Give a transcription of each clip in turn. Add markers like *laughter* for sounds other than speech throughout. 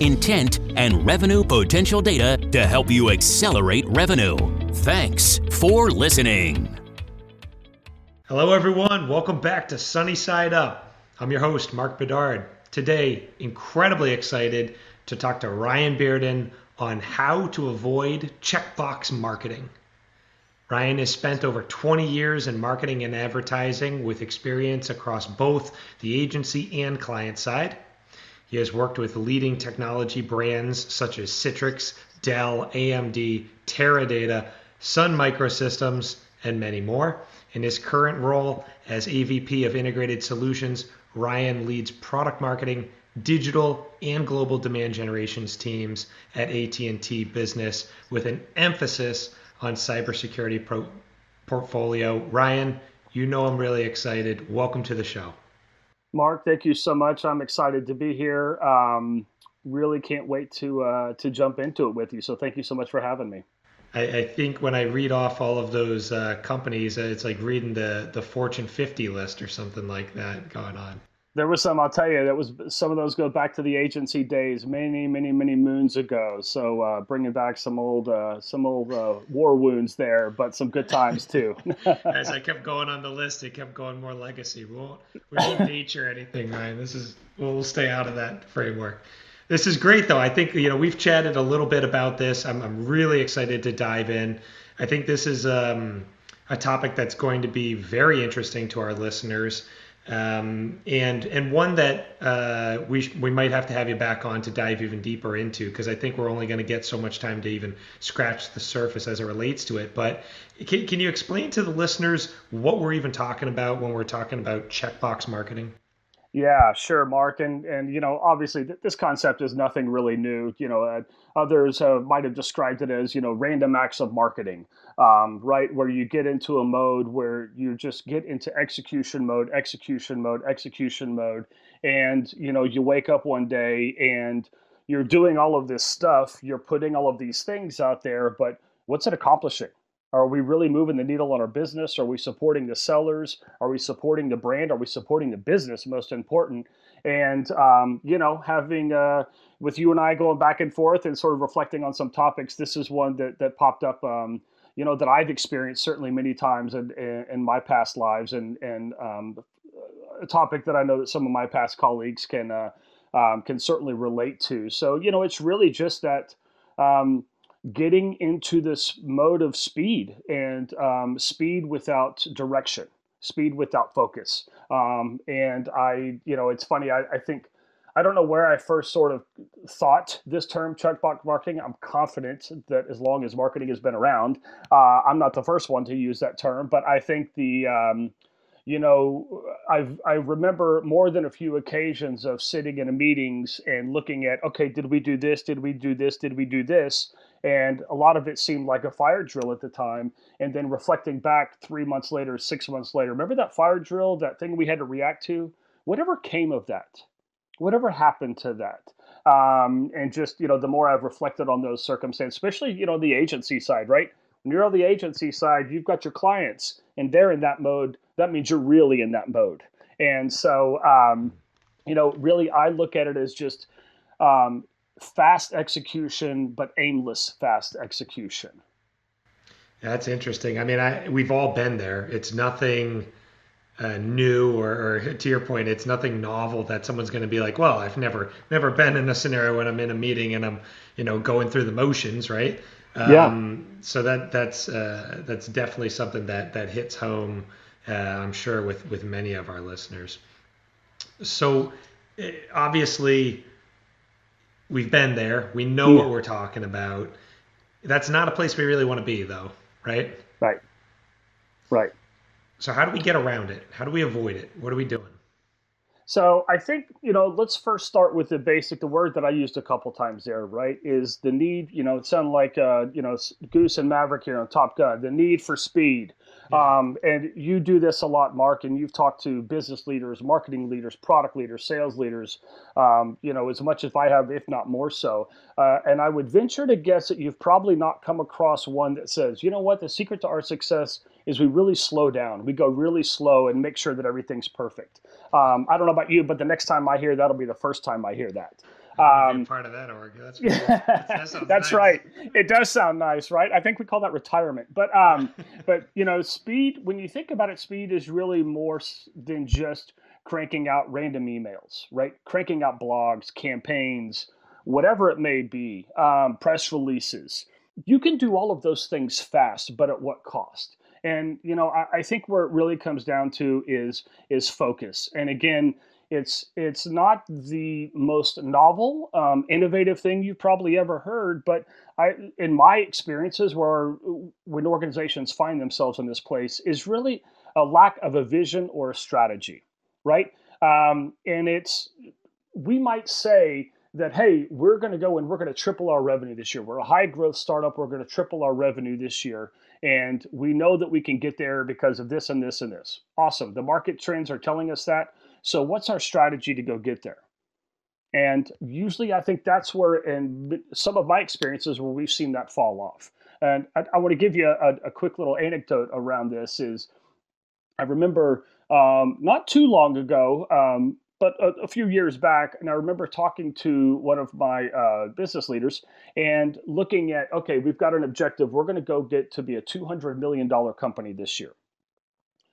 intent, and revenue potential data to help you accelerate revenue. Thanks for listening. Hello, everyone. Welcome back to Sunny Side Up. I'm your host, Mark Bedard. Today, incredibly excited to talk to Ryan Bearden on how to avoid checkbox marketing. Ryan has spent over 20 years in marketing and advertising with experience across both the agency and client side. He has worked with leading technology brands such as Citrix, Dell, AMD, Teradata, Sun Microsystems, and many more. In his current role as AVP of Integrated Solutions, Ryan leads product marketing, digital, and global demand generations teams at AT&T Business with an emphasis on cybersecurity pro- portfolio. Ryan, you know I'm really excited. Welcome to the show. Mark, thank you so much. I'm excited to be here. Um, really can't wait to uh, to jump into it with you. So thank you so much for having me. I, I think when I read off all of those uh, companies, uh, it's like reading the the Fortune 50 list or something like that going on. There was some, I'll tell you, that was some of those go back to the agency days, many, many, many moons ago. So uh, bringing back some old, uh, some old uh, war wounds there, but some good times too. *laughs* As I kept going on the list, it kept going more legacy. We won't, we won't nature anything, Ryan. This is we'll stay out of that framework. This is great, though. I think you know we've chatted a little bit about this. I'm, I'm really excited to dive in. I think this is um, a topic that's going to be very interesting to our listeners um, and and one that uh, we sh- we might have to have you back on to dive even deeper into because I think we're only going to get so much time to even scratch the surface as it relates to it. But can, can you explain to the listeners what we're even talking about when we're talking about checkbox marketing? Yeah, sure, Mark, and and you know, obviously, th- this concept is nothing really new. You know, uh, others uh, might have described it as you know random acts of marketing, um, right? Where you get into a mode where you just get into execution mode, execution mode, execution mode, and you know, you wake up one day and you're doing all of this stuff, you're putting all of these things out there, but what's it accomplishing? Are we really moving the needle on our business? Are we supporting the sellers? Are we supporting the brand? Are we supporting the business? Most important. And um, you know, having uh, with you and I going back and forth and sort of reflecting on some topics, this is one that that popped up. Um, you know that I've experienced certainly many times in, in, in my past lives, and and um, a topic that I know that some of my past colleagues can uh, um, can certainly relate to. So you know, it's really just that um, getting into this mode of speed and um, speed without direction, speed without focus. Um, and I, you know, it's funny. I, I, think I don't know where I first sort of thought this term checkbox marketing. I'm confident that as long as marketing has been around, uh, I'm not the first one to use that term. But I think the um, you know, I've, I remember more than a few occasions of sitting in meetings and looking at, okay, did we do this? Did we do this? Did we do this? And a lot of it seemed like a fire drill at the time. And then reflecting back three months later, six months later, remember that fire drill, that thing we had to react to? Whatever came of that? Whatever happened to that? Um, and just, you know, the more I've reflected on those circumstances, especially, you know, the agency side, right? When you're on the agency side, you've got your clients and they're in that mode. That means you're really in that mode. And so, um, you know, really, I look at it as just um, fast execution, but aimless fast execution. That's interesting. I mean, I, we've all been there. It's nothing uh, new, or, or, to your point, it's nothing novel that someone's going to be like, "Well, I've never never been in a scenario when I'm in a meeting and I'm, you know, going through the motions, right?" Um, yeah. So that that's uh, that's definitely something that that hits home. Uh, I'm sure with with many of our listeners. So eh, obviously we've been there. We know yeah. what we're talking about. That's not a place we really want to be, though, right? Right. Right. So how do we get around it? How do we avoid it? What are we doing? So I think you know. Let's first start with the basic. The word that I used a couple times there, right, is the need. You know, it sounded like uh, you know Goose and Maverick here on Top Gun. The need for speed. Um, and you do this a lot, Mark, and you've talked to business leaders, marketing leaders, product leaders, sales leaders, um, you know, as much as I have, if not more so. Uh, and I would venture to guess that you've probably not come across one that says, you know what, the secret to our success is we really slow down. We go really slow and make sure that everything's perfect. Um, I don't know about you, but the next time I hear that'll be the first time I hear that. Um, part of that org. That's, *laughs* that *laughs* That's nice. right. It does sound nice, right? I think we call that retirement. But um, *laughs* but you know, speed. When you think about it, speed is really more than just cranking out random emails, right? Cranking out blogs, campaigns, whatever it may be, um, press releases. You can do all of those things fast, but at what cost? And you know, I, I think where it really comes down to is is focus. And again, it's it's not the most novel, um, innovative thing you've probably ever heard, but I, in my experiences, where when organizations find themselves in this place, is really a lack of a vision or a strategy, right? Um, and it's we might say that hey, we're going to go and we're going to triple our revenue this year. We're a high growth startup. We're going to triple our revenue this year, and we know that we can get there because of this and this and this. Awesome. The market trends are telling us that so, what's our strategy to go get there? And usually, I think that's where, in some of my experiences, where we've seen that fall off. And I, I want to give you a, a, quick little anecdote around this. Is I remember um, not too long ago, um, but a, a, few years back, and I remember talking to one of my uh, business leaders and looking at, okay, we've got an objective. We're going to go get to be a $200 million company this year.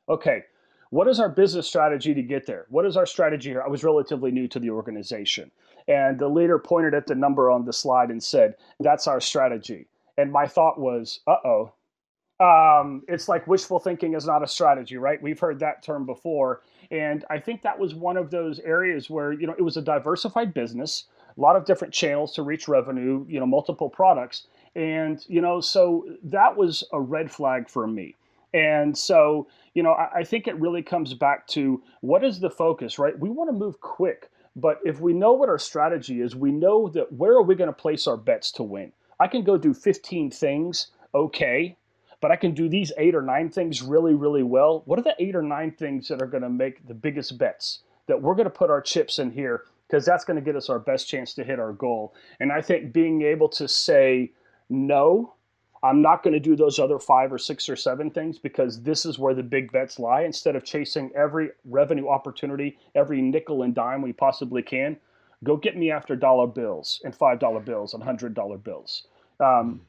Okay, what is our business strategy to get there? What is our strategy here? I was relatively new to the organization. And the leader pointed at the number on the slide and said, That's our strategy. And my thought was, Uh oh. Um, it's like wishful thinking is not a strategy, right? We've heard that term before. And I think that was one of those areas where, you know, it was a diversified business, a lot of different channels to reach revenue, you know, multiple products. And, you know, so that was a red flag for me. And so, you know, I, I think it really comes back to what is the focus, right? We want to move quick, but if we know what our strategy is, we know that where are we going to place our bets to win? I can go do 15 things, okay, but I can do these eight or nine things really, really well. What are the eight or nine things that are going to make the biggest bets that we're going to put our chips in here? Because that's going to get us our best chance to hit our goal. And I think being able to say no I'm not going to do those other five or six or seven things because this is where the big bets lie. Instead of chasing every revenue opportunity, every nickel and dime we possibly can, go get me after dollar bills and five dollar bills and hundred dollar bills. Um,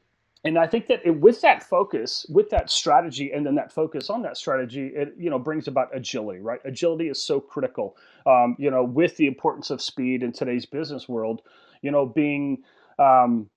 and I think that it, with that focus, with that strategy, and then that focus on that strategy, it you know brings about agility, right? Agility is so critical. Um, you know, with the importance of speed in today's business world, you know, being um,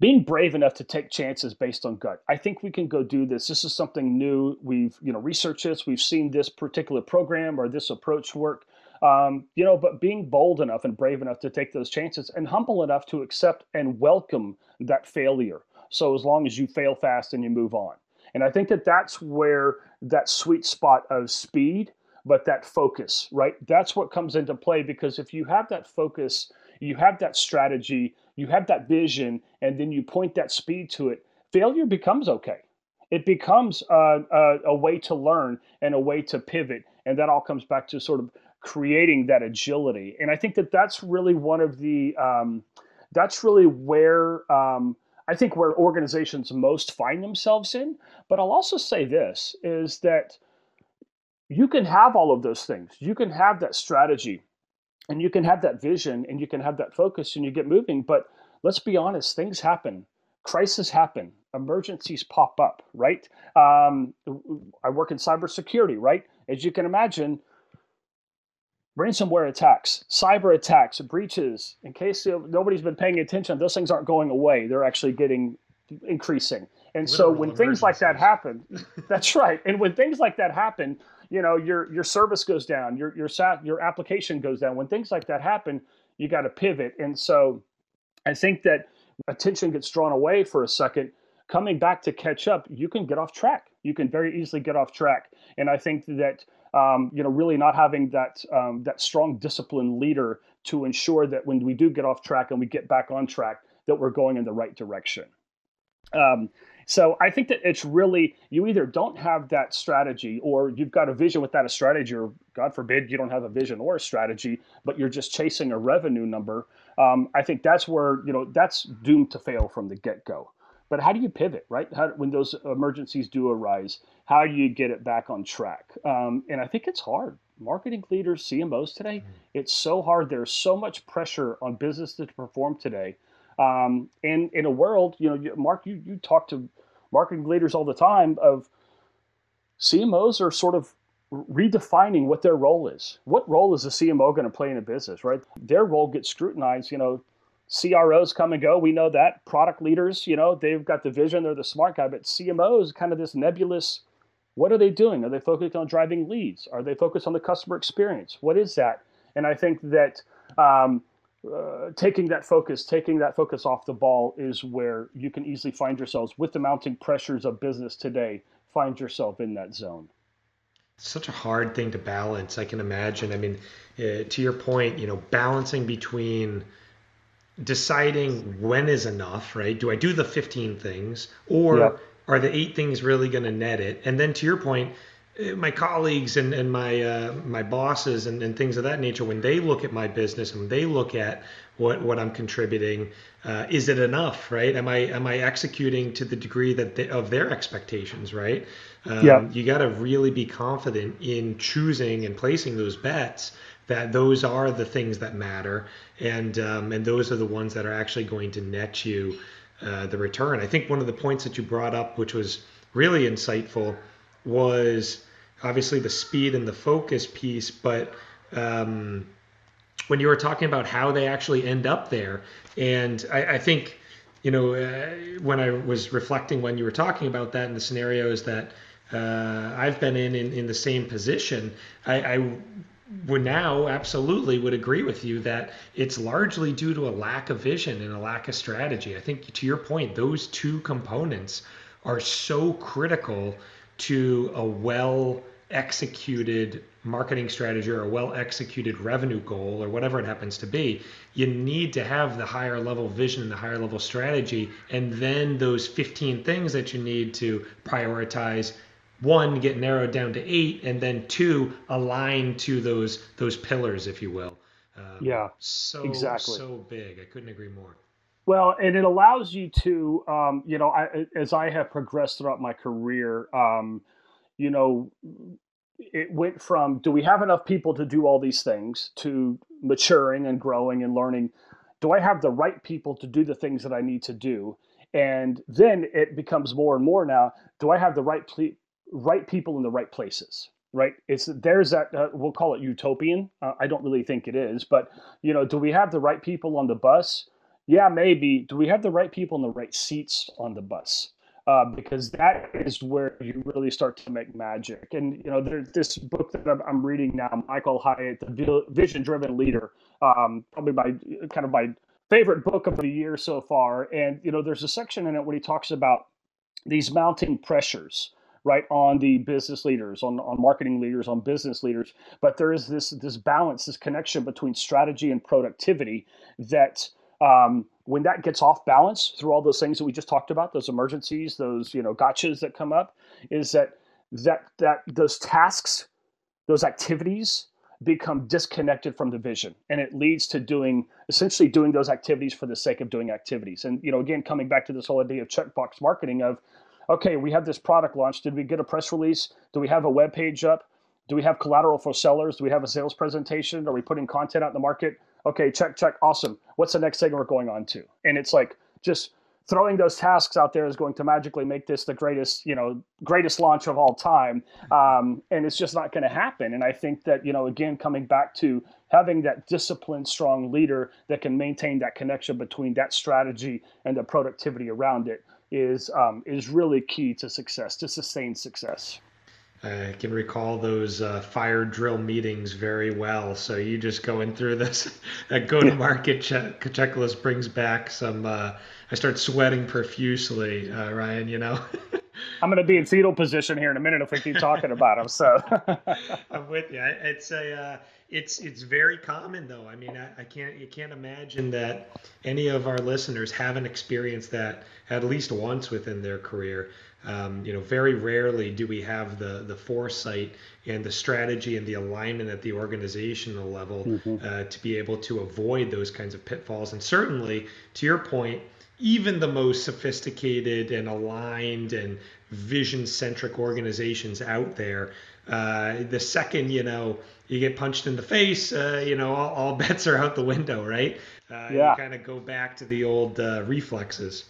being brave enough to take chances based on gut. I think we can go do this. This is something new. We've you know researched this. We've seen this particular program or this approach work. Um, you know, but being bold enough and brave enough to take those chances and humble enough to accept and welcome that failure. So as long as you fail fast and you move on. And I think that that's where that sweet spot of speed, but that focus, right? That's what comes into play because if you have that focus, you have that strategy, you have that vision, and then you point that speed to it, failure becomes okay. It becomes a, a, a way to learn and a way to pivot. And that all comes back to sort of creating that agility. And I think that that's really one of the, um, that's really where um, I think where organizations most find themselves in. But I'll also say this is that you can have all of those things. You can have that strategy and you can have that vision and you can have that focus and you get moving but let's be honest things happen. Crises happen. Emergencies pop up right? Um, i work in cybersecurity right? As you can imagine ransomware attacks cyber attacks breaches. In case nobody's been paying attention those things aren't going away. They're actually getting increasing. And Literal so when things like that happen *laughs* that's right. And when things like that happen you know your your service goes down, your your your application goes down. When things like that happen, you got to pivot. And so, I think that attention gets drawn away for a second. Coming back to catch up, you can get off track. You can very easily get off track. And I think that um, you know, really not having that um, that strong disciplined leader to ensure that when we do get off track and we get back on track, that we're going in the right direction. Um, so I think that it's really you either don't have that strategy or you've got a vision without a strategy, or God forbid you don't have a vision or a strategy, but you're just chasing a revenue number. Um, I think that's where you know that's doomed to fail from the get go. But how do you pivot, right? How, when those emergencies do arise, how do you get it back on track? Um, and I think it's hard. Marketing leaders, CMOs today, mm-hmm. it's so hard. There's so much pressure on business to perform today. Um, and in a world, you know, Mark, you, you talk to marketing leaders all the time of CMOs are sort of redefining what their role is. What role is a CMO going to play in a business, right? Their role gets scrutinized, you know, CROs come and go. We know that product leaders, you know, they've got the vision, they're the smart guy, but CMOs kind of this nebulous. What are they doing? Are they focused on driving leads? Are they focused on the customer experience? What is that? And I think that um, uh, taking that focus, taking that focus off the ball is where you can easily find yourselves with the mounting pressures of business today. Find yourself in that zone. Such a hard thing to balance. I can imagine. I mean, uh, to your point, you know, balancing between deciding when is enough, right? Do I do the 15 things or yep. are the eight things really going to net it? And then to your point, my colleagues and, and my uh, my bosses and, and things of that nature, when they look at my business and they look at what, what I'm contributing, uh, is it enough, right? Am I am I executing to the degree that they, of their expectations, right? Um, yeah. You got to really be confident in choosing and placing those bets that those are the things that matter, and um, and those are the ones that are actually going to net you uh, the return. I think one of the points that you brought up, which was really insightful, was obviously the speed and the focus piece, but um, when you were talking about how they actually end up there, and I, I think you know uh, when I was reflecting when you were talking about that in the scenarios that uh, I've been in, in in the same position, I, I would now absolutely would agree with you that it's largely due to a lack of vision and a lack of strategy. I think to your point, those two components are so critical to a well executed marketing strategy or a well executed revenue goal or whatever it happens to be. You need to have the higher level vision and the higher level strategy, and then those 15 things that you need to prioritize one get narrowed down to eight, and then two align to those those pillars, if you will. Um, yeah, so exactly so big. I couldn't agree more. Well, and it allows you to, um, you know, I, as I have progressed throughout my career, um, you know, it went from do we have enough people to do all these things to maturing and growing and learning. Do I have the right people to do the things that I need to do? And then it becomes more and more now. Do I have the right ple- right people in the right places right it's there's that uh, we'll call it utopian uh, i don't really think it is but you know do we have the right people on the bus yeah maybe. Do we have the right people in the right seats on the bus? Uh, because that is where you really start to make magic. And you know there's this book that i'm, I'm reading now michael hyatt the vision driven leader um, probably my kind of my favorite book of the year so far. And you know there's a section in it where he talks about these mounting pressures right on the business leaders on, on marketing leaders on business leaders. But there is this this balance this connection between strategy and productivity that um, when that gets off balance through all those things that we just talked about those emergencies those you know gotchas that come up is that that that those tasks those activities become disconnected from the vision and it leads to doing essentially doing those activities for the sake of doing activities and you know again coming back to this whole idea of checkbox marketing of okay, we have this product launch. Did we get a press release? Do we have a web page up? Do we have collateral for sellers? Do we have a sales presentation? Are we putting content out in the market? Okay, check, check. Awesome. What's the next thing we're going on to? And it's like just throwing those tasks out there is going to magically make this the greatest, you know, greatest launch of all time. Um, and it's just not going to happen. And I think that, you know, again, coming back to having that disciplined, strong leader that can maintain that connection between that strategy and the productivity around it is um, is really key to success, to sustained success. I can recall those uh, fire drill meetings very well. So you just going through this, *laughs* that go-to-market check- checklist brings back some. Uh, I start sweating profusely, uh, Ryan. You know. *laughs* I'm going to be in fetal position here in a minute if we keep talking about them. So *laughs* I'm with you. It's a. Uh, it's it's very common though. I mean, I, I, can't you can't imagine that any of our listeners haven't experienced that at least once within their career. Um, you know, very rarely do we have the the foresight and the strategy and the alignment at the organizational level mm-hmm. uh, to be able to avoid those kinds of pitfalls. And certainly, to your point, even the most sophisticated and aligned and vision centric organizations out there, uh, the second you know you get punched in the face, uh, you know all, all, *laughs* bets are out the window, right? Uh, yeah. You kind of go back to the old uh, reflexes.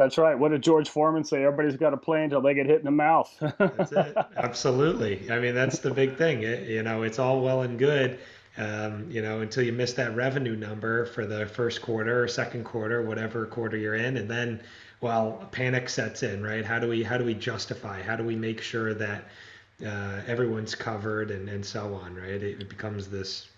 That's right. What did George Foreman say? Everybody's got a plan until they get hit in the mouth. that's it. *laughs* Absolutely. I mean, that's the big thing. It, you know, it's all well and good, um, you know, until you miss that revenue number for the first quarter or second quarter, whatever quarter you're in, and then, well, panic sets in, right? How do we how do we justify? How do we make sure that uh, everyone's covered and and so on, right? It, it becomes this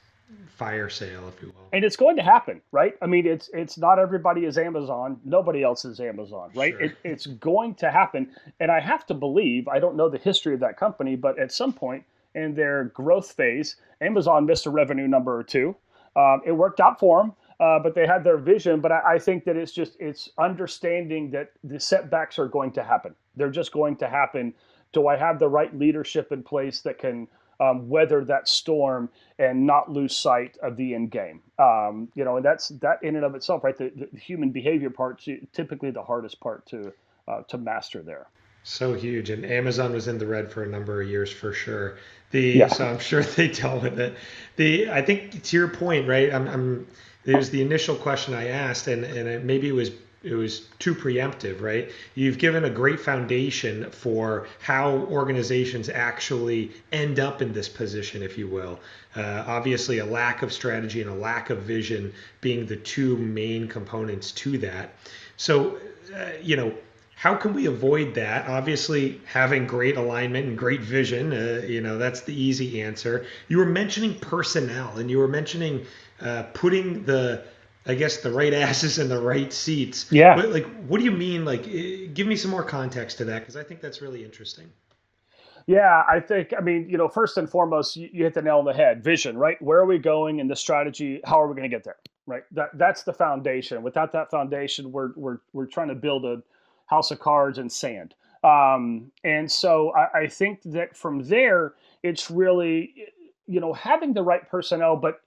fire sale, if you will. And it's going to happen, right? I mean, it's it's not everybody is Amazon. Nobody else is Amazon, right? Sure. It, it's going to happen, and I have to believe. I don't know the history of that company, but at some point in their growth phase, Amazon missed a revenue number or two. Um, it worked out for them. Uh, but they had their vision. But I, I think that it's just it's understanding that the setbacks are going to happen. They're just going to happen. Do I have the right leadership in place that can um, weather that storm and not lose sight of the end game. Um, you know, and that's that in and of itself, right? The, the human behavior part, typically the hardest part to uh, to master there. So huge, and Amazon was in the red for a number of years for sure. The yeah. so I'm sure they dealt with it. The I think to your point, right? I'm, I'm there's the initial question I asked, and and it, maybe it was it was too preemptive, right? You've given a great foundation for how organizations actually end up in this position, if you will. Uh, obviously, a lack of strategy and a lack of vision being the two main components to that. So, uh, you know, how can we avoid that? Obviously, having great alignment and great vision, uh, you know, that's the easy answer. You were mentioning personnel and you were mentioning uh, putting the I guess the right asses in the right seats. Yeah. But like, what do you mean? Like, eh, give me some more context to that because I think that's really interesting. Yeah, I think, I mean, you know, first and foremost, you, you hit the nail on the head. Vision, right? Where are we going and the strategy? How are we going to get there? Right. That that's the foundation. Without that foundation, we're we're we're trying to build a house of cards and sand. Um, and so I, I think that from there, it's really, you know, having the right personnel, but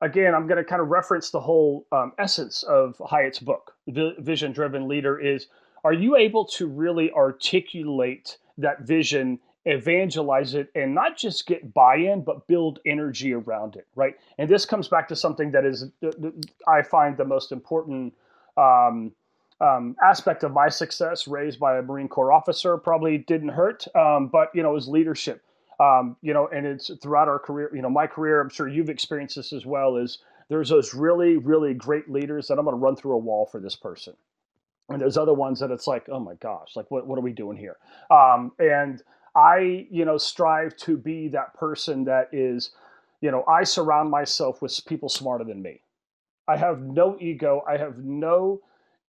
again, I'm going to kind of reference the whole um, essence of Hyatt's book, the Vision Driven Leader, is are you able to really articulate that vision, evangelize it, and not just get buy in, but build energy around it, right? And this comes back to something that is, I find, the most important. Um, um, aspect of my success raised by a Marine Corps officer probably didn't hurt, um, but you know, is leadership um, you know, and it's throughout our career, you know, my career, I'm sure you've experienced this as well, is there's those really, really great leaders that I'm going to run through a wall for this person. And there's other ones that it's like, oh my gosh, like what, what are we doing here? Um, and I, you know, strive to be that person that is, you know, I surround myself with people smarter than me. I have no ego. I have no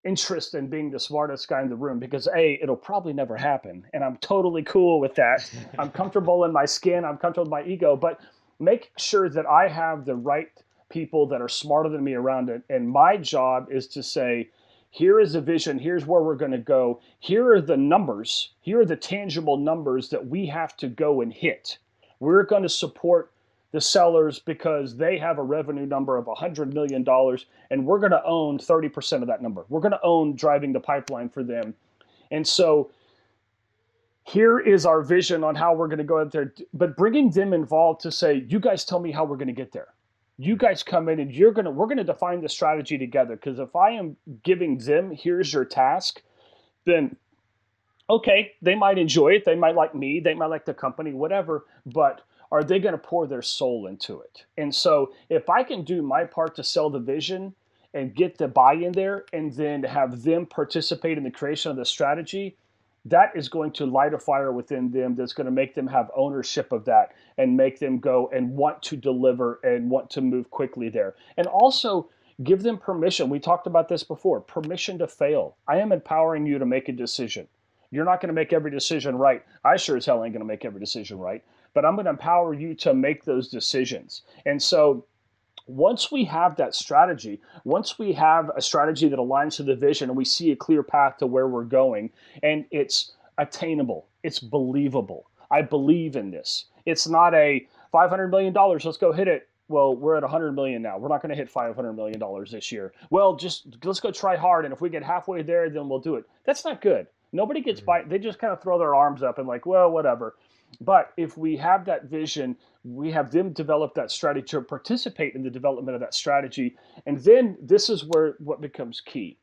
interest in being the smartest guy in the room because a it'll probably never happen and i'm totally cool with that. I'm *laughs* comfortable in my skin i'm comfortable with my ego but make sure that i have the right people that are smarter than me around it and my job is to say here is a vision here's where we're going to go here are the numbers here are the tangible numbers that we have to go and hit. We're going to support the sellers because they have a revenue number of $100 million and we're going to own 30% of that number. We're going to own driving the pipeline for them. And so here is our vision on how we're going to go out there, but bringing them involved to say, you guys tell me how we're going to get there. You guys come in and you're going to, we're going to define the strategy together. Because if I am giving them, here's your task, then okay, they might enjoy it. They might like me. They might like the company, whatever. But are they going to pour their soul into it? And so if I can do my part to sell the vision and get the buy in there and then have them participate in the creation of the strategy, that is going to light a fire within them that's going to make them have ownership of that and make them go and want to deliver and want to move quickly there. And also give them permission. We talked about this before permission to fail. I am empowering you to make a decision. You're not going to make every decision right. I sure as hell ain't going to make every decision right, but I'm going to empower you to make those decisions. And so once we have that strategy, once we have a strategy that aligns to the vision and we see a clear path to where we're going and it's attainable, it's believable. I believe in this. It's not a $500 million, let's go hit it. Well, we're at 100 million now. We're not going to hit 500 million dollars this year. Well, just let's go try hard and if we get halfway there, then we'll do it. That's not good. Nobody gets mm. by. They just kind of throw their arms up and like, well, whatever. But if we have that vision, we have them develop that strategy to participate in the development of that strategy. And then this is where what becomes key.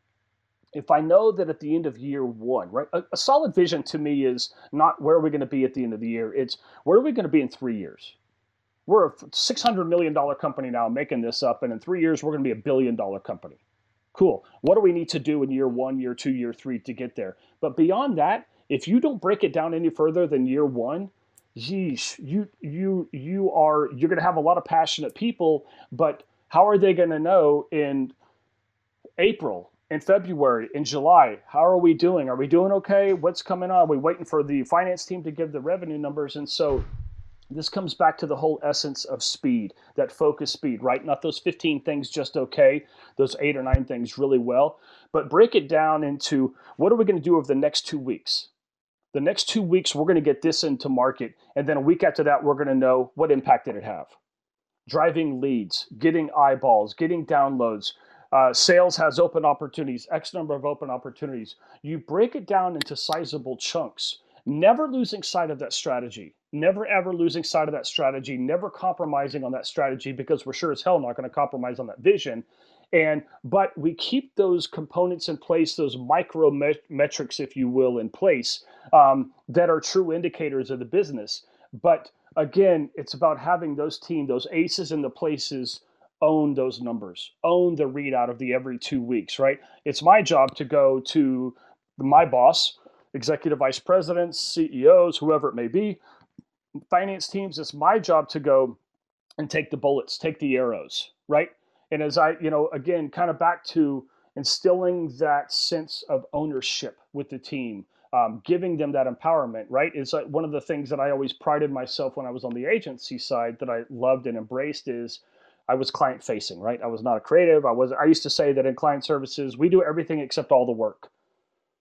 If I know that at the end of year one, right, a, a solid vision to me is not where are we going to be at the end of the year, it's where are we going to be in three years? We're a $600 million company now making this up, and in three years, we're going to be a billion dollar company. Cool. What do we need to do in year one, year two, year three to get there? But beyond that, if you don't break it down any further than year one, geez, you you you are you're going to have a lot of passionate people, but how are they going to know in April, in February, in July? How are we doing? Are we doing okay? What's coming on? Are we waiting for the finance team to give the revenue numbers? And so this comes back to the whole essence of speed, that focus speed, right? Not those 15 things just okay, those eight or nine things really well, but break it down into what are we going to do over the next two weeks? The next two weeks, we're going to get this into market. And then a week after that, we're going to know what impact did it have. Driving leads, getting eyeballs, getting downloads. Uh, sales has open opportunities, X number of open opportunities. You break it down into sizable chunks, never losing sight of that strategy never ever losing sight of that strategy, never compromising on that strategy because we're sure as hell not going to compromise on that vision. And but we keep those components in place, those micro metrics, if you will, in place um, that are true indicators of the business. But again, it's about having those team, those aces in the places own those numbers, own the readout of the every two weeks, right? It's my job to go to my boss, executive vice presidents, CEOs, whoever it may be, finance teams, it's my job to go and take the bullets, take the arrows, right? And as I, you know, again, kind of back to instilling that sense of ownership with the team, um, giving them that empowerment, right? Is like one of the things that I always prided myself when I was on the agency side that I loved and embraced is I was client facing, right? I was not a creative. I was. I used to say that in client services we do everything except all the work.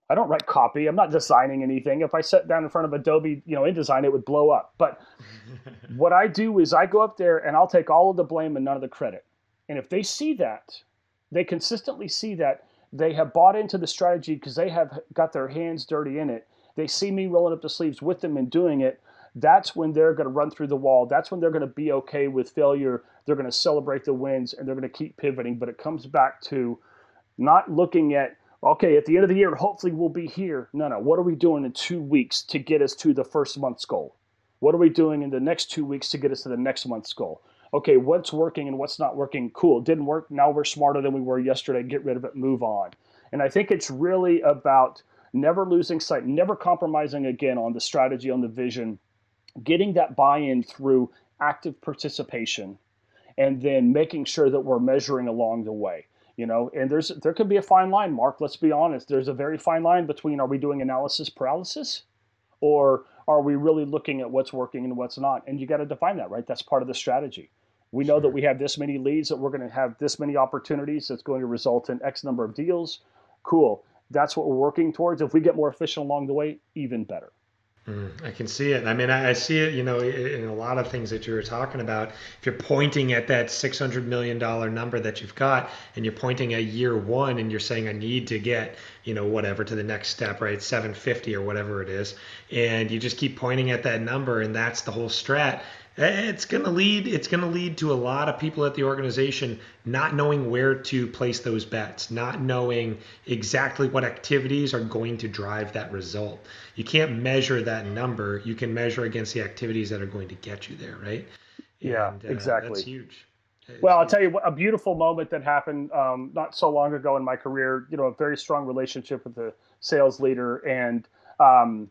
I don't write copy. I'm not designing anything. If I sat down in front of Adobe, you know, InDesign, it would blow up. But *laughs* what I do is I go up there and I'll take all of the blame and none of the credit. And if they see that, they consistently see that they have bought into the strategy because they have got their hands dirty in it. They see me rolling up the sleeves with them and doing it. That's when they're going to run through the wall. That's when they're going to be okay with failure. They're going to celebrate the wins and they're going to keep pivoting. But it comes back to not looking at okay, at the end of the year, hopefully we'll be here. No, no. What are we doing in two weeks to get us to the first month's goal? What are we doing in the next two weeks to get us to the next month's goal? Okay, what's working and what's not working? Cool. Didn't work. Now we're smarter than we were yesterday. Get rid of it, move on. And I think it's really about never losing sight, never compromising again on the strategy, on the vision, getting that buy in through active participation, and then making sure that we're measuring along the way you know and there's there could be a fine line mark let's be honest there's a very fine line between are we doing analysis paralysis or are we really looking at what's working and what's not and you got to define that right that's part of the strategy we know that we have this many leads that we're going to have this many opportunities that's going to result in x number of deals cool that's what we're working towards if we get more efficient along the way even better Mm, I can see it. I mean, I see it, you know, in a lot of things that you were talking about. If you're pointing at that $600 million number that you've got and you're pointing at year one and you're saying, I need to get, you know, whatever to the next step, right? 750 or whatever it is. And you just keep pointing at that number and that's the whole strat it's going to lead it's going to lead to a lot of people at the organization not knowing where to place those bets not knowing exactly what activities are going to drive that result. You can't measure that number. You can measure against the activities that are going to get you there right? Yeah and, uh, exactly. that's huge. It's well, I'll tell you a beautiful moment that happened um, not so long ago in my career. You know, a very strong relationship with the sales leader, and Um,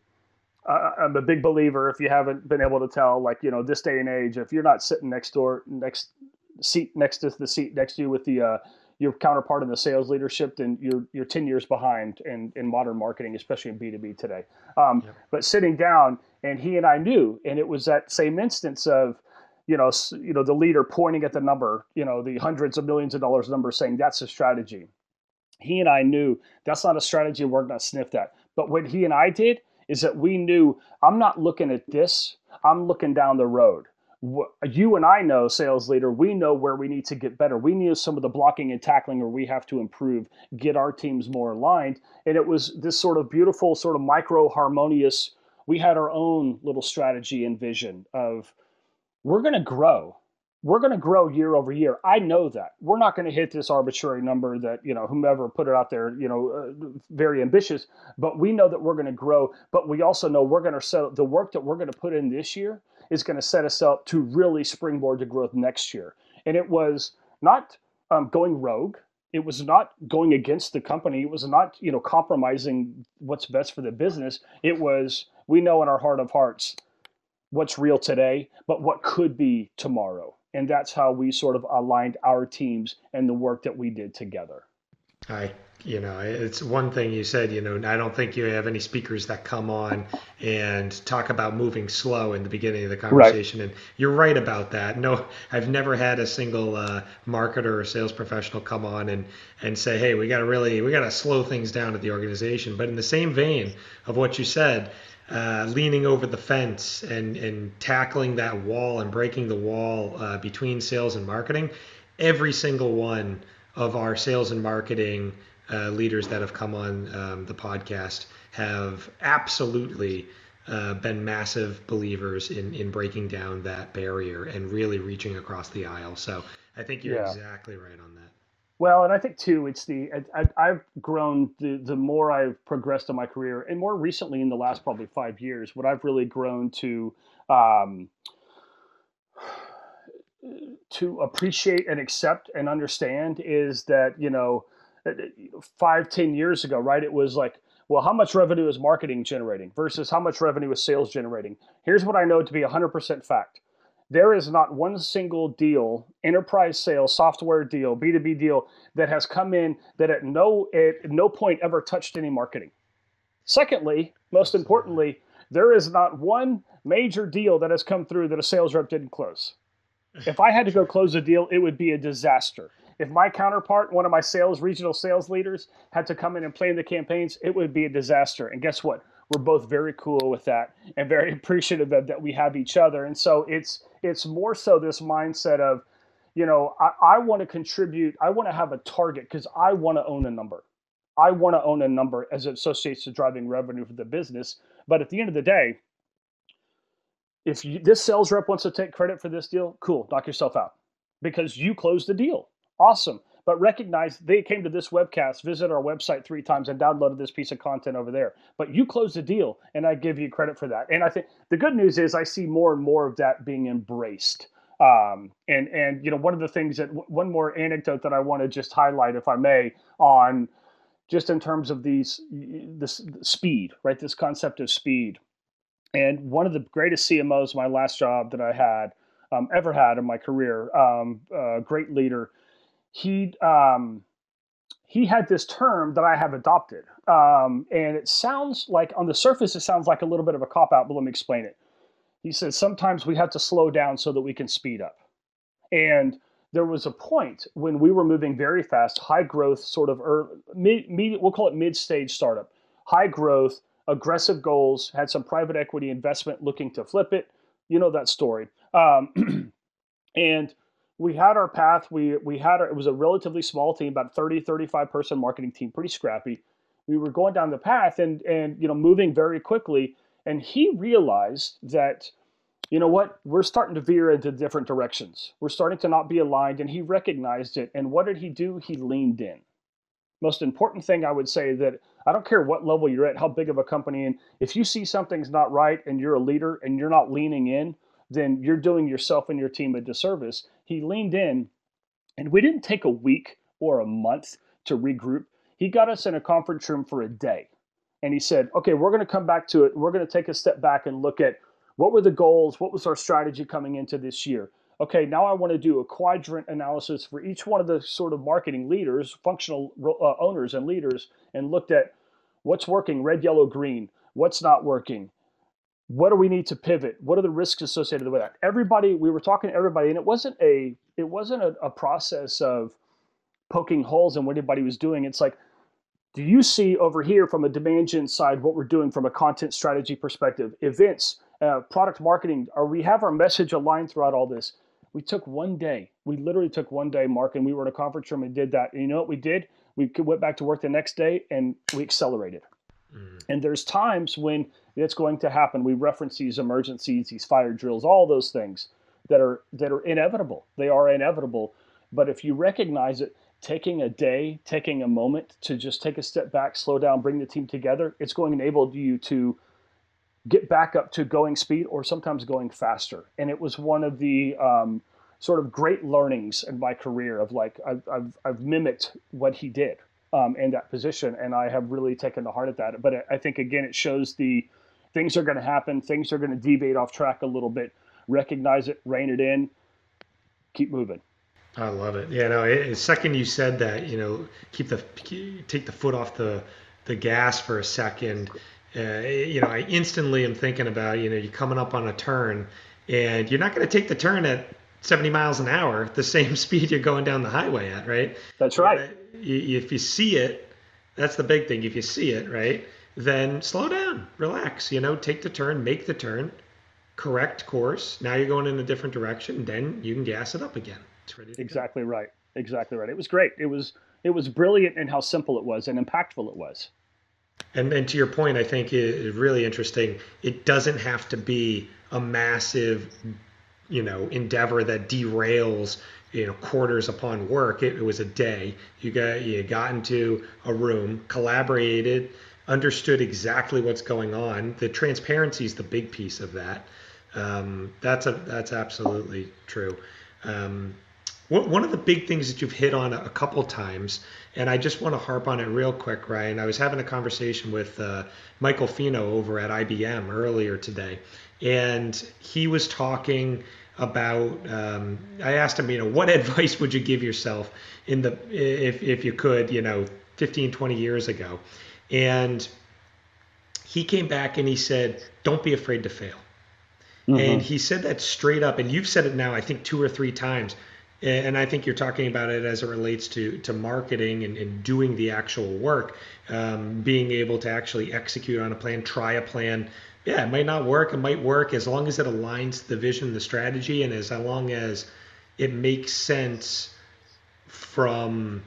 I'm a big believer. If you haven't been able to tell, like you know, this day and age, if you're not sitting next door, next seat next to the seat next to you with the uh, your counterpart in the sales leadership, then you're you're ten years behind in, in modern marketing, especially in B two B today. Um, yep. But sitting down, and he and I knew, and it was that same instance of, you know, you know, the leader pointing at the number, you know, the hundreds of millions of dollars number, saying that's a strategy. He and I knew that's not a strategy we're going to sniff at. But what he and I did is that we knew I'm not looking at this, I'm looking down the road. You and I know, sales leader, we know where we need to get better. We knew some of the blocking and tackling where we have to improve, get our teams more aligned. And it was this sort of beautiful, sort of micro harmonious. We had our own little strategy and vision of we're going to grow we're going to grow year over year. I know that we're not going to hit this arbitrary number that you know whomever put it out there, you know, uh, very ambitious. But we know that we're going to grow. But we also know we're going to set the work that we're going to put in this year is going to set us up to really springboard to growth next year. And it was not um, going rogue. It was not going against the company. It was not you know compromising what's best for the business. It was we know in our heart of hearts what's real today, but what could be tomorrow and that's how we sort of aligned our teams and the work that we did together. I, you know, it's one thing you said, you know, I don't think you have any speakers that come on and talk about moving slow in the beginning of the conversation. Right. And you're right about that. No, I've never had a single uh, marketer or sales professional come on and, and say, hey, we got to really, we got to slow things down at the organization. But in the same vein of what you said, uh, leaning over the fence and, and tackling that wall and breaking the wall uh, between sales and marketing. Every single one of our sales and marketing uh, leaders that have come on um, the podcast have absolutely uh, been massive believers in, in breaking down that barrier and really reaching across the aisle. So I think you're yeah. exactly right on that. Well, and I think too, it's the I, have grown the the more I've progressed in my career, and more recently in the last probably five years, what I've really grown to um, to appreciate and accept and understand is that you know uh, five ten years ago, right? It was like, well, how much revenue is marketing generating versus how much revenue is sales generating? Here's what I know to be hundred percent fact there is not one single deal, enterprise sales, software deal, B2B deal that has come in that at no at no point ever touched any marketing. Secondly, most importantly, there is not one major deal that has come through that a sales rep didn't close. *laughs* If I had to go close a deal, it would be a disaster. If my counterpart, one of my sales regional sales leaders, had to come in and plan the campaigns, it would be a disaster. And guess what? We're both very cool with that and very *laughs* appreciative of that we have each other. And so it's it's more so this mindset of, you know, I, I want to contribute, I want to have a target because I want to own a number. I want to own a number as it associates to driving revenue for the business. But at the end of the day, if you, this sales rep wants to take credit for this deal, cool, knock yourself out because you closed the deal. Awesome but recognize they came to this webcast, visit our website three times, and downloaded this piece of content over there. But you closed the deal, and I give you credit for that. And I think the good news is I see more and more of that being embraced. Um, and and you know one of the things that one more anecdote that I want to just highlight, if I may, on just in terms of these this speed, right? This concept of speed. And one of the greatest CMOs, my last job that I had um, ever had in my career, um, uh, great leader he um, he had this term that I have adopted, um, and it sounds like on the surface it sounds like a little bit of a cop out, but let me explain it. He says sometimes we have to slow down so that we can speed up, and there was a point when we were moving very fast, high growth, sort of early, mid, mid we'll call it mid stage startup, high growth, aggressive goals, had some private equity investment looking to flip it. You know that story. Um, *clears throat* and we had our path. We we had our, it was a relatively small team, about 30, 35 person marketing team, pretty scrappy. We were going down the path and and you know moving very quickly. And he realized that, you know what, we're starting to veer into different directions. We're starting to not be aligned, and he recognized it. And what did he do? He leaned in. Most important thing I would say that I don't care what level you're at, how big of a company, and if you see something's not right and you're a leader and you're not leaning in, then you're doing yourself and your team a disservice. He leaned in, and we didn't take a week or a month to regroup. He got us in a conference room for a day. and he said, okay, we're going to come back to it. We're going to take a step back and look at what were the goals? What was our strategy coming into this year? Okay, now I want to do a quadrant analysis for each one of the sort of marketing leaders, functional uh, owners and leaders, and looked at what's working, red, yellow, green, what's not working, what do we need to pivot? What are the risks associated with that? Everybody we were talking to everybody and it wasn't a it wasn't a, a process of poking holes in what anybody was doing. It's like do you see over here from a demand gen side what we're doing from a content strategy perspective? Events uh, product marketing are we have our message aligned throughout all this? We took one day we literally took one day mark and we were in a conference room and did that. And you know what we did? We went back to work the next day and we accelerated. Mm. and there's times when it's going to happen. We reference these emergencies, these fire drills, all those things that are that are inevitable. They are inevitable. But if you recognize it, taking a day, taking a moment to just take a step back, slow down, bring the team together, it's going to enable you to get back up to going speed or sometimes going faster. And it was one of the um, sort of great learnings in my career of like I've, I've, I've mimicked what he did um, in that position, and I have really taken the heart of that. But I think again, it shows the things are going to happen. Things are going to deviate off track a little bit. Recognize it, rein it in, keep moving. I love it. Yeah, no. It, second you said that, you know, keep the take the foot off the the gas for a second. Uh, you know, I instantly am thinking about, you know, you're coming up on a turn, and you're not going to take the turn at 70 miles an hour, the same *laughs* speed you're going down the highway at, right? That's right. if you see it, that's the big thing. If you see it, right? Then slow down, relax, you know, take the turn, make the turn, correct course. Now you're going in a different direction, then you can gas it up again. It's ready. exactly go. right. Exactly right. It was great. It was it was brilliant in how simple it was and impactful it was. And, and to your point, I think is really interesting. It doesn't have to be a massive, you know, endeavor that derails you know quarters upon work. It, it was a day. You got you got into a room, collaborated, understood exactly what's going on. The transparency is the big piece of that. Um, that's a that's absolutely true. Um, one of the big things that you've hit on a couple times, and I just want to harp on it real quick, Ryan. I was having a conversation with uh, Michael Fino over at IBM earlier today, and he was talking about. Um, I asked him, you know, what *laughs* advice would you give yourself in the if if you could, you know, 15, 20 years ago? And he came back and he said, Don't be afraid to fail. Mm-hmm. And he said that straight up. And you've said it now, I think, two or three times. And I think you're talking about it as it relates to, to marketing and, and doing the actual work, um, being able to actually execute on a plan, try a plan. Yeah, it might not work. It might work as long as it aligns the vision, the strategy, and as long as it makes sense from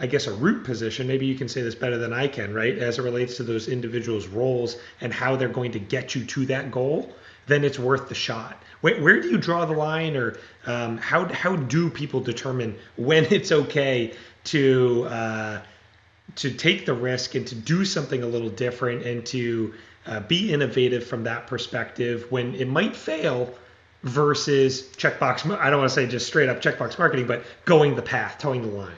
I guess, a root position. Maybe you can say this better than I can, right? As it relates to those individuals' roles and how they're going to get you to that goal, then it's worth the shot. Where, where do you draw the line, or um, how how do people determine when *laughs* it's okay to uh, to take the risk and to do something a little different and to uh, be innovative from that perspective when it might fail? versus checkbox i don't want to say just straight up checkbox marketing but going the path towing the line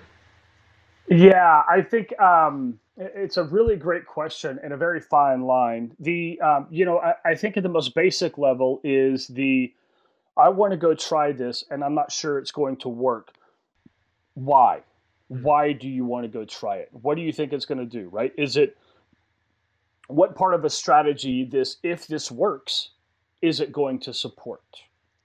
yeah, I think um, it's a really great question and a very fine line. The um, you know I, I think at the most basic level is the I want to go try this and I'm not sure it's going to work. Why? Why do you want to go try it? What do you think it's going to do? Right? Is it what part of a strategy this if this works is it going to support?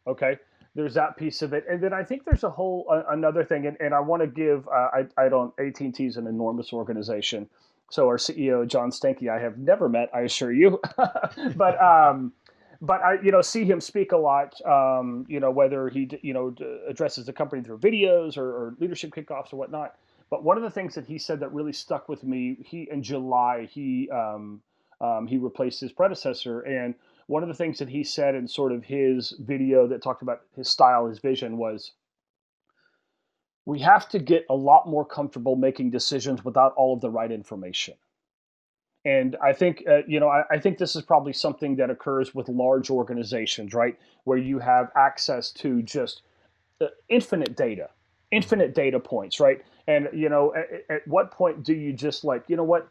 Okay there's that piece of it. And then i think there's a whole another thing and, and i want to give uh, I, I don't at&t is an enormous organization. So our ceo john Stankey i have never met i assure you. *laughs* But um, but i you know see him speak a lot um, you know whether he you know addresses the company through videos or, or leadership kickoffs or whatnot. But one of the things that he said that really stuck with me he in july he um, um he replaced his predecessor and one of the things that he said in sort of his video that talked about his style, his vision was we have to get a lot more comfortable making decisions without all of the right information. And I think, uh, you know, I, I, think this is probably something that occurs with large organizations, right? Where you have access to just uh, infinite data, infinite data points, right? And, you know, at, at what point do you just like, you know what?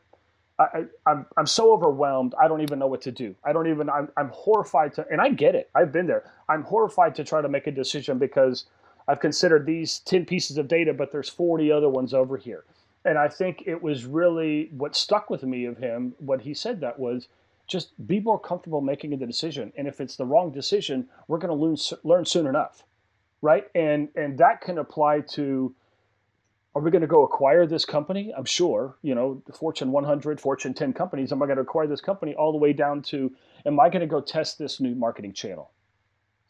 I, I'm, I'm so overwhelmed. I don't even know what to do. I don't even, I'm, I'm horrified to, and I get it. I've been there. I'm horrified to try to make a decision because I've considered these 10 pieces of data, but there's 40 other ones over here. And I think it was really what stuck with me of him, what he said that was just be more comfortable making a decision. And if it's the wrong decision, we're going to learn, learn soon enough. Right. And, and that can apply to, are we going to go acquire this company? I'm sure, you know, Fortune 100, Fortune 10 companies. Am I going to acquire this company all the way down to, am I going to go test this new marketing channel?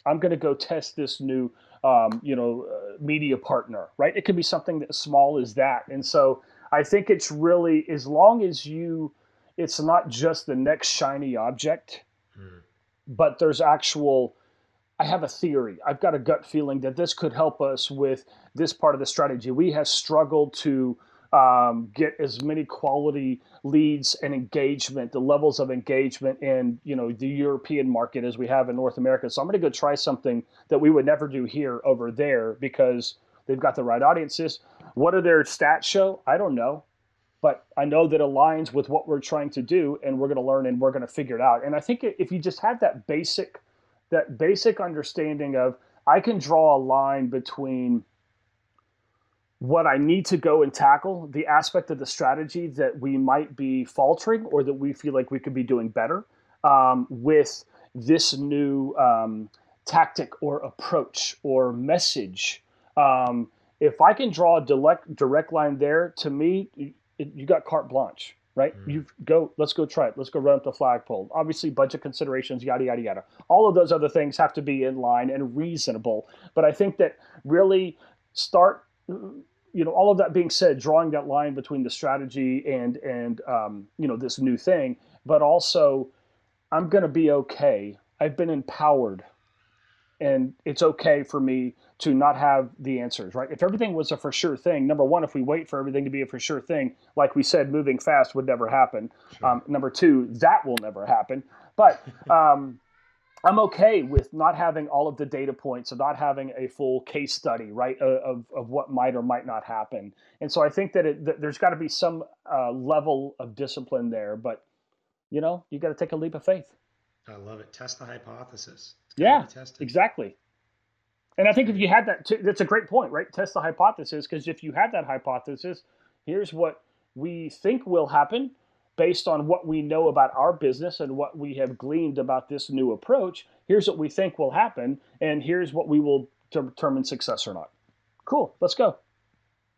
I'm going to go test this new, um, you know, uh, media partner, right? It could be something as small as that. And so I think it's really, as long as you, it's not just the next shiny object, mm. but there's actual, I have a theory. I've got a gut feeling that this could help us with this part of the strategy. We have struggled to um, get as many quality leads and engagement, the levels of engagement in you know the European market as we have in North America. So I'm going to go try something that we would never do here over there because they've got the right audiences. What do their stats show? I don't know, but I know that aligns with what we're trying to do, and we're going to learn and we're going to figure it out. And I think if you just have that basic that basic understanding of I can draw a line between what I need to go and tackle, the aspect of the strategy that we might be faltering or that we feel like we could be doing better um, with this new um, tactic or approach or message. Um, if I can draw a direct, direct line there, to me, you got carte blanche right? Mm. You go, let's go try it. Let's go run up the flagpole. Obviously, budget considerations, yada, yada, yada. All of those other things have to be in line and reasonable. But I think that really start, you know, all of that being said, drawing that line between the strategy and, and um, you know, this new thing, but also I'm going to be okay. I've been empowered and it's okay for me to not have the answers, right? If everything was a for sure thing, number one, if we wait for everything to be a for sure thing, like we said, moving fast would never happen. Sure. Um, number two, that will never happen. But *laughs* um, I'm okay with not having all of the data points and not having a full case study, right, of, of what might or might not happen. And so I think that, it, that there's got to be some uh, level of discipline there, but you know, you got to take a leap of faith. I love it. Test the hypothesis. Yeah, exactly. And I think if you had that, that's a great point, right? Test the hypothesis because if you had that hypothesis, here's what we think will happen based on what we know about our business and what we have gleaned about this new approach. Here's what we think will happen, and here's what we will determine success or not. Cool, let's go.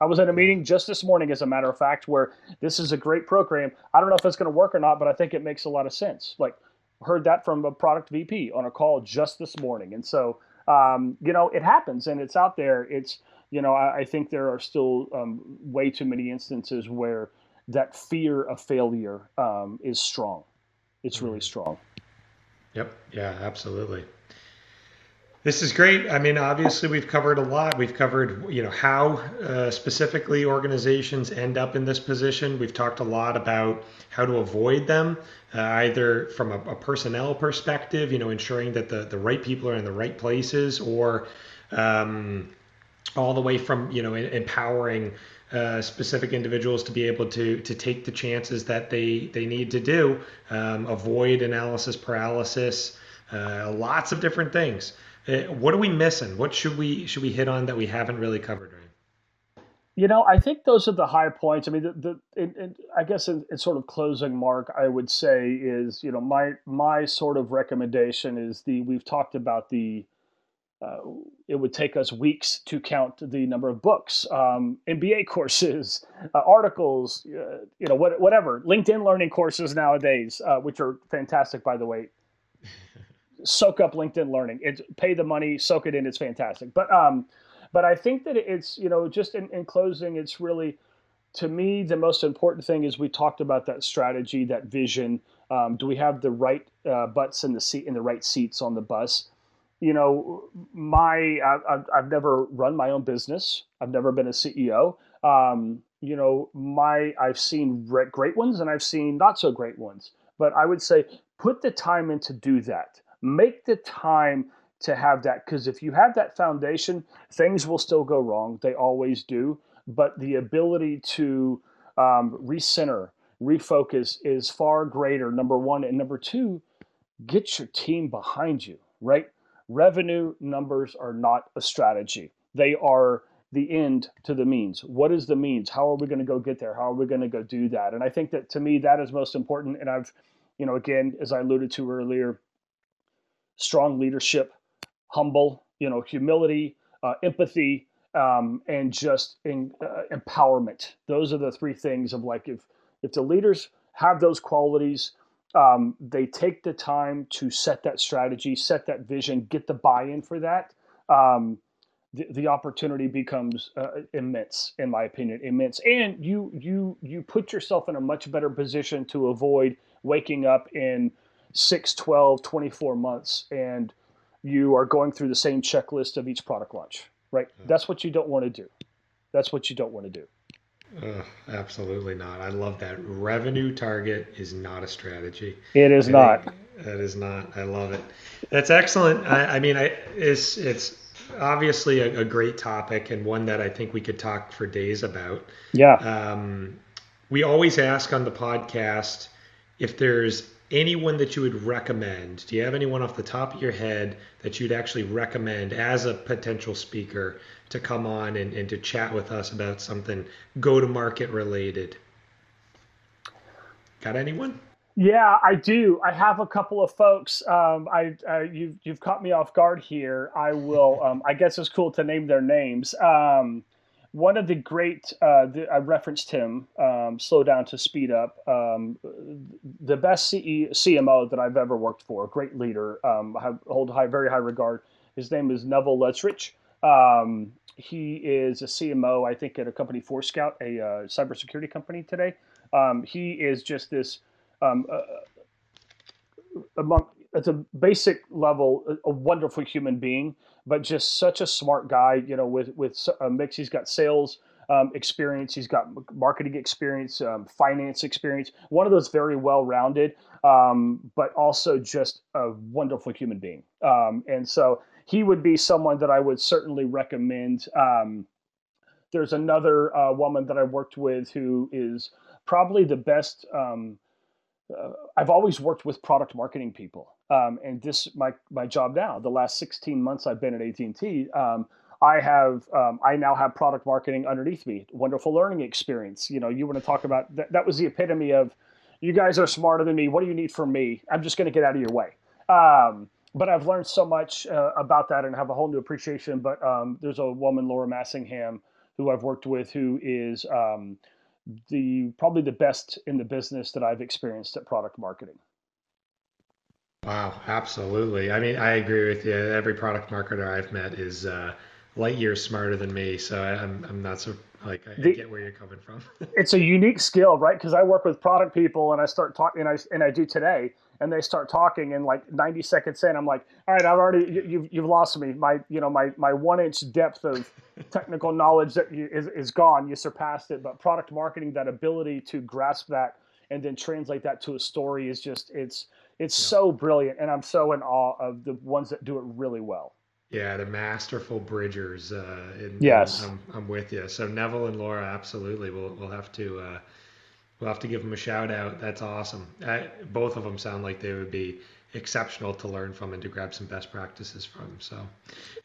I was at a meeting just this morning, as a matter of fact, where this is a great program. I don't know if it's going to work or not, but I think it makes a lot of sense. Like, heard that from a product VP on a call just this morning. And so um, you know, it happens and it's out there. It's, you know, I, I think there are still um, way too many instances where that fear of failure um, is strong. It's really mm-hmm. strong. Yep. Yeah, absolutely. This is great. I mean, obviously, we've covered a lot. We've covered, you know, how uh, specifically organizations end up in this position. We've talked a lot about how to avoid them, uh, either from a, a, personnel perspective, you know, ensuring that the, the right people are in the right places, or um, all the way from, you know, empowering uh, specific individuals to be able to to take the chances that they they need to do, um, avoid analysis paralysis, uh, lots of different things. Uh, what are we missing? What should we should we hit on that we haven't really covered? Right? You know, I think those are the high points. I mean, the, the I guess in, in, sort of closing, Mark, I would say is you know my my sort of recommendation is the we've talked about the uh, it would take us weeks to count the number of books, um, MBA *laughs* courses, uh, articles, uh, you know, what, whatever, LinkedIn learning courses nowadays, uh, which are fantastic, by the way soak up LinkedIn Learning. It's pay the money, soak it in. It's fantastic. But um, but I think that it's you know just in, in closing, it's really to me the most important thing is we talked about that strategy, that vision. Um, do we have the right uh, butts in the seat in the right seats on the bus? You know, my I've, I've never run my own business. I've never been a CEO. Um, you know, my I've seen great ones and I've seen not so great ones. But I would say put the time in to do that make the time to have that because if you have that foundation, things will still go wrong. They always do. But the ability to um, recenter, refocus is far greater. Number one and number two, get your team behind you. Right? Revenue numbers are not a strategy. They are the end to the means. What is the means? How are we going to go get there? How are we going to go do that? And I think that to me that is most important. And I've, you know, again, as I alluded to earlier, strong leadership, humble, you know, humility, uh, empathy, um, and just in, uh, empowerment. Those are the three things of like if if the leaders have those qualities, um, they take the time to set that strategy, set that vision, get the buy-in for that. Um, the, the opportunity becomes uh, immense, in my opinion, immense. And you you you put yourself in a much better position to avoid waking up in 6, 12, 24 months and you are going through the same checklist of each product launch, right? That's what you don't want to do. That's what you don't want to do. Uh, absolutely not. I love that. Revenue target is not a strategy. It is I not. That is not. I love it. That's excellent. I, I mean, I it's it's obviously a, a, great topic and one that I think we could talk for days about. Yeah. Um, we always ask on the podcast if there's anyone that you would recommend. Do you have anyone off the top of your head that you'd actually recommend as a potential speaker to come on and, and to chat with us about something go to market related? Got anyone? Yeah, I do. I have a couple of folks. Um, I uh, you've you've caught me off guard here. I will. *laughs* Um, I guess it's cool to name their names. Um, one of the great, uh, the, I referenced him, um, slow down to speed up. Um, the best CE, CMO that I've ever worked for, great leader, um, I hold high, very high regard. His name is Neville Letzrich. Um, he is a CMO, I think, at a company, Forescout, a uh, cybersecurity company today. Um, he is just this, um, uh, among, at a basic level, a, a wonderful human being but just such a smart guy. You know, with with a mix, he's got sales um, experience, he's got marketing experience, um, finance experience. One of those very well rounded, um, but also just a wonderful human being. Um, and so he would be someone that I would certainly recommend. Um, there's another uh, woman that I worked with who is probably the best. Um, uh, I've always worked with product marketing people um, and this my my job now. The last 16 months I've been at AT and. Um, I have um, I now have product marketing underneath me. Wonderful learning experience. You know, you want to talk about that? That was the epitome of, you guys are smarter than me. What do you need from me? I'm just going to get out of your way. Um, but I've learned so much uh, about that and have a whole new appreciation. But um, there's a woman, Laura Massingham, who I've worked with, who is um, the probably the best in the business that I've experienced at product marketing. Wow, absolutely. I mean, I agree with you. Every product marketer I've met is uh, light years smarter than me, so I, am I'm not so like I, the, I get where you're coming from. *laughs* it's a unique skill, right? Because I work with product people, and I start talking, and I and I do today, and they start talking, and like 90 seconds in, I'm like, all right, I've already you, you've you've lost me. My you know my my one inch depth of *laughs* technical knowledge that you, is is gone. You surpassed it. But product marketing, that ability to grasp that and then translate that to a story is just it's it's yeah. so brilliant, and I'm so in awe of the ones that do it really well. Yeah, the masterful bridgers. Uh, and, yes, I'm, I'm, with you. So Neville and Laura, absolutely. We'll we'll have to uh, we'll have to give them a shout out. That's awesome. Uh, both of them sound like they would be exceptional to learn from and to grab some best practices from. So,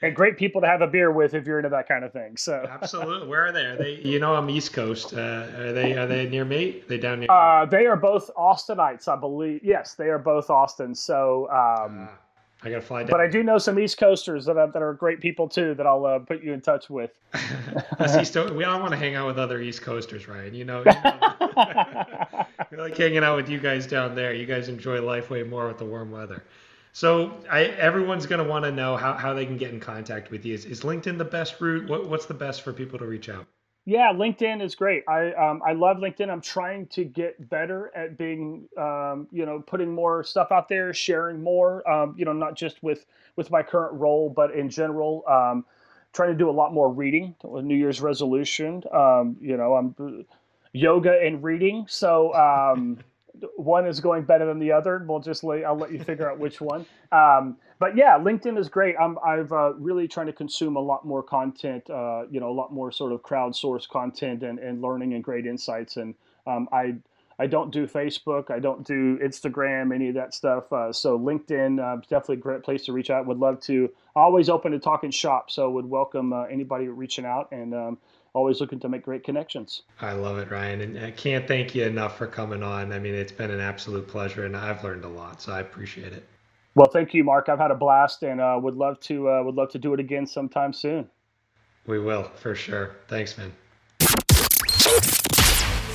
and great people to have a beer with if you're into that kind of thing. So, absolutely. Where are they? Are they? You know, I'm East Coast. Uh, are they? Are they near me? Are they down near? Uh, they are both Austinites, I believe. Yes, they are both Austin. So. Um, uh, I gotta fly down. But I do know some East Coasters that are, that are great people too that I'll uh, put you in touch with. *laughs* East, we all want to hang out with other East Coasters, Ryan. You know, you know *laughs* we like hanging out with you guys down there. You guys enjoy life way more with the warm weather. So I, everyone's going to want to know how, how they can get in contact with you. Is, is LinkedIn the best route? What, what's the best for people to reach out? Yeah, LinkedIn is great. I um, I love LinkedIn. I'm trying to get better at being, um, you know, putting more stuff out there, sharing more. Um, you know, not just with with my current role, but in general. Um, trying to do a lot more reading. New Year's resolution. Um, you know, I'm yoga and reading. So um, *laughs* one is going better than the other. We'll just I'll let you figure out which one. But yeah, LinkedIn is great. I'm I've uh, really trying to consume a lot more content. Uh, you know, a lot more sort of crowdsourced content and, and learning and great insights. And um, I I don't do Facebook. I don't do Instagram, any of that stuff. Uh, so LinkedIn, uh, definitely a great place to reach out. Would love to. Always open to talking shop. So would welcome uh, anybody reaching out and um, always looking to make great connections. I love it, Ryan, and I can't thank you enough for coming on. I mean, it's been an absolute pleasure, and I've learned a lot. So I appreciate it. Well, thank you, Mark. I've had a blast, and uh, would love to uh, would love to do it again sometime soon. We will for sure. Thanks, man.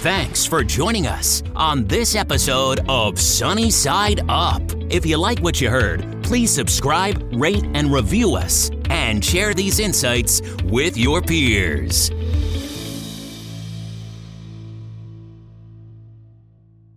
Thanks for joining us on this episode of Sunny Side Up. If you like what you heard, please subscribe, rate, and review us, and share these insights with your peers.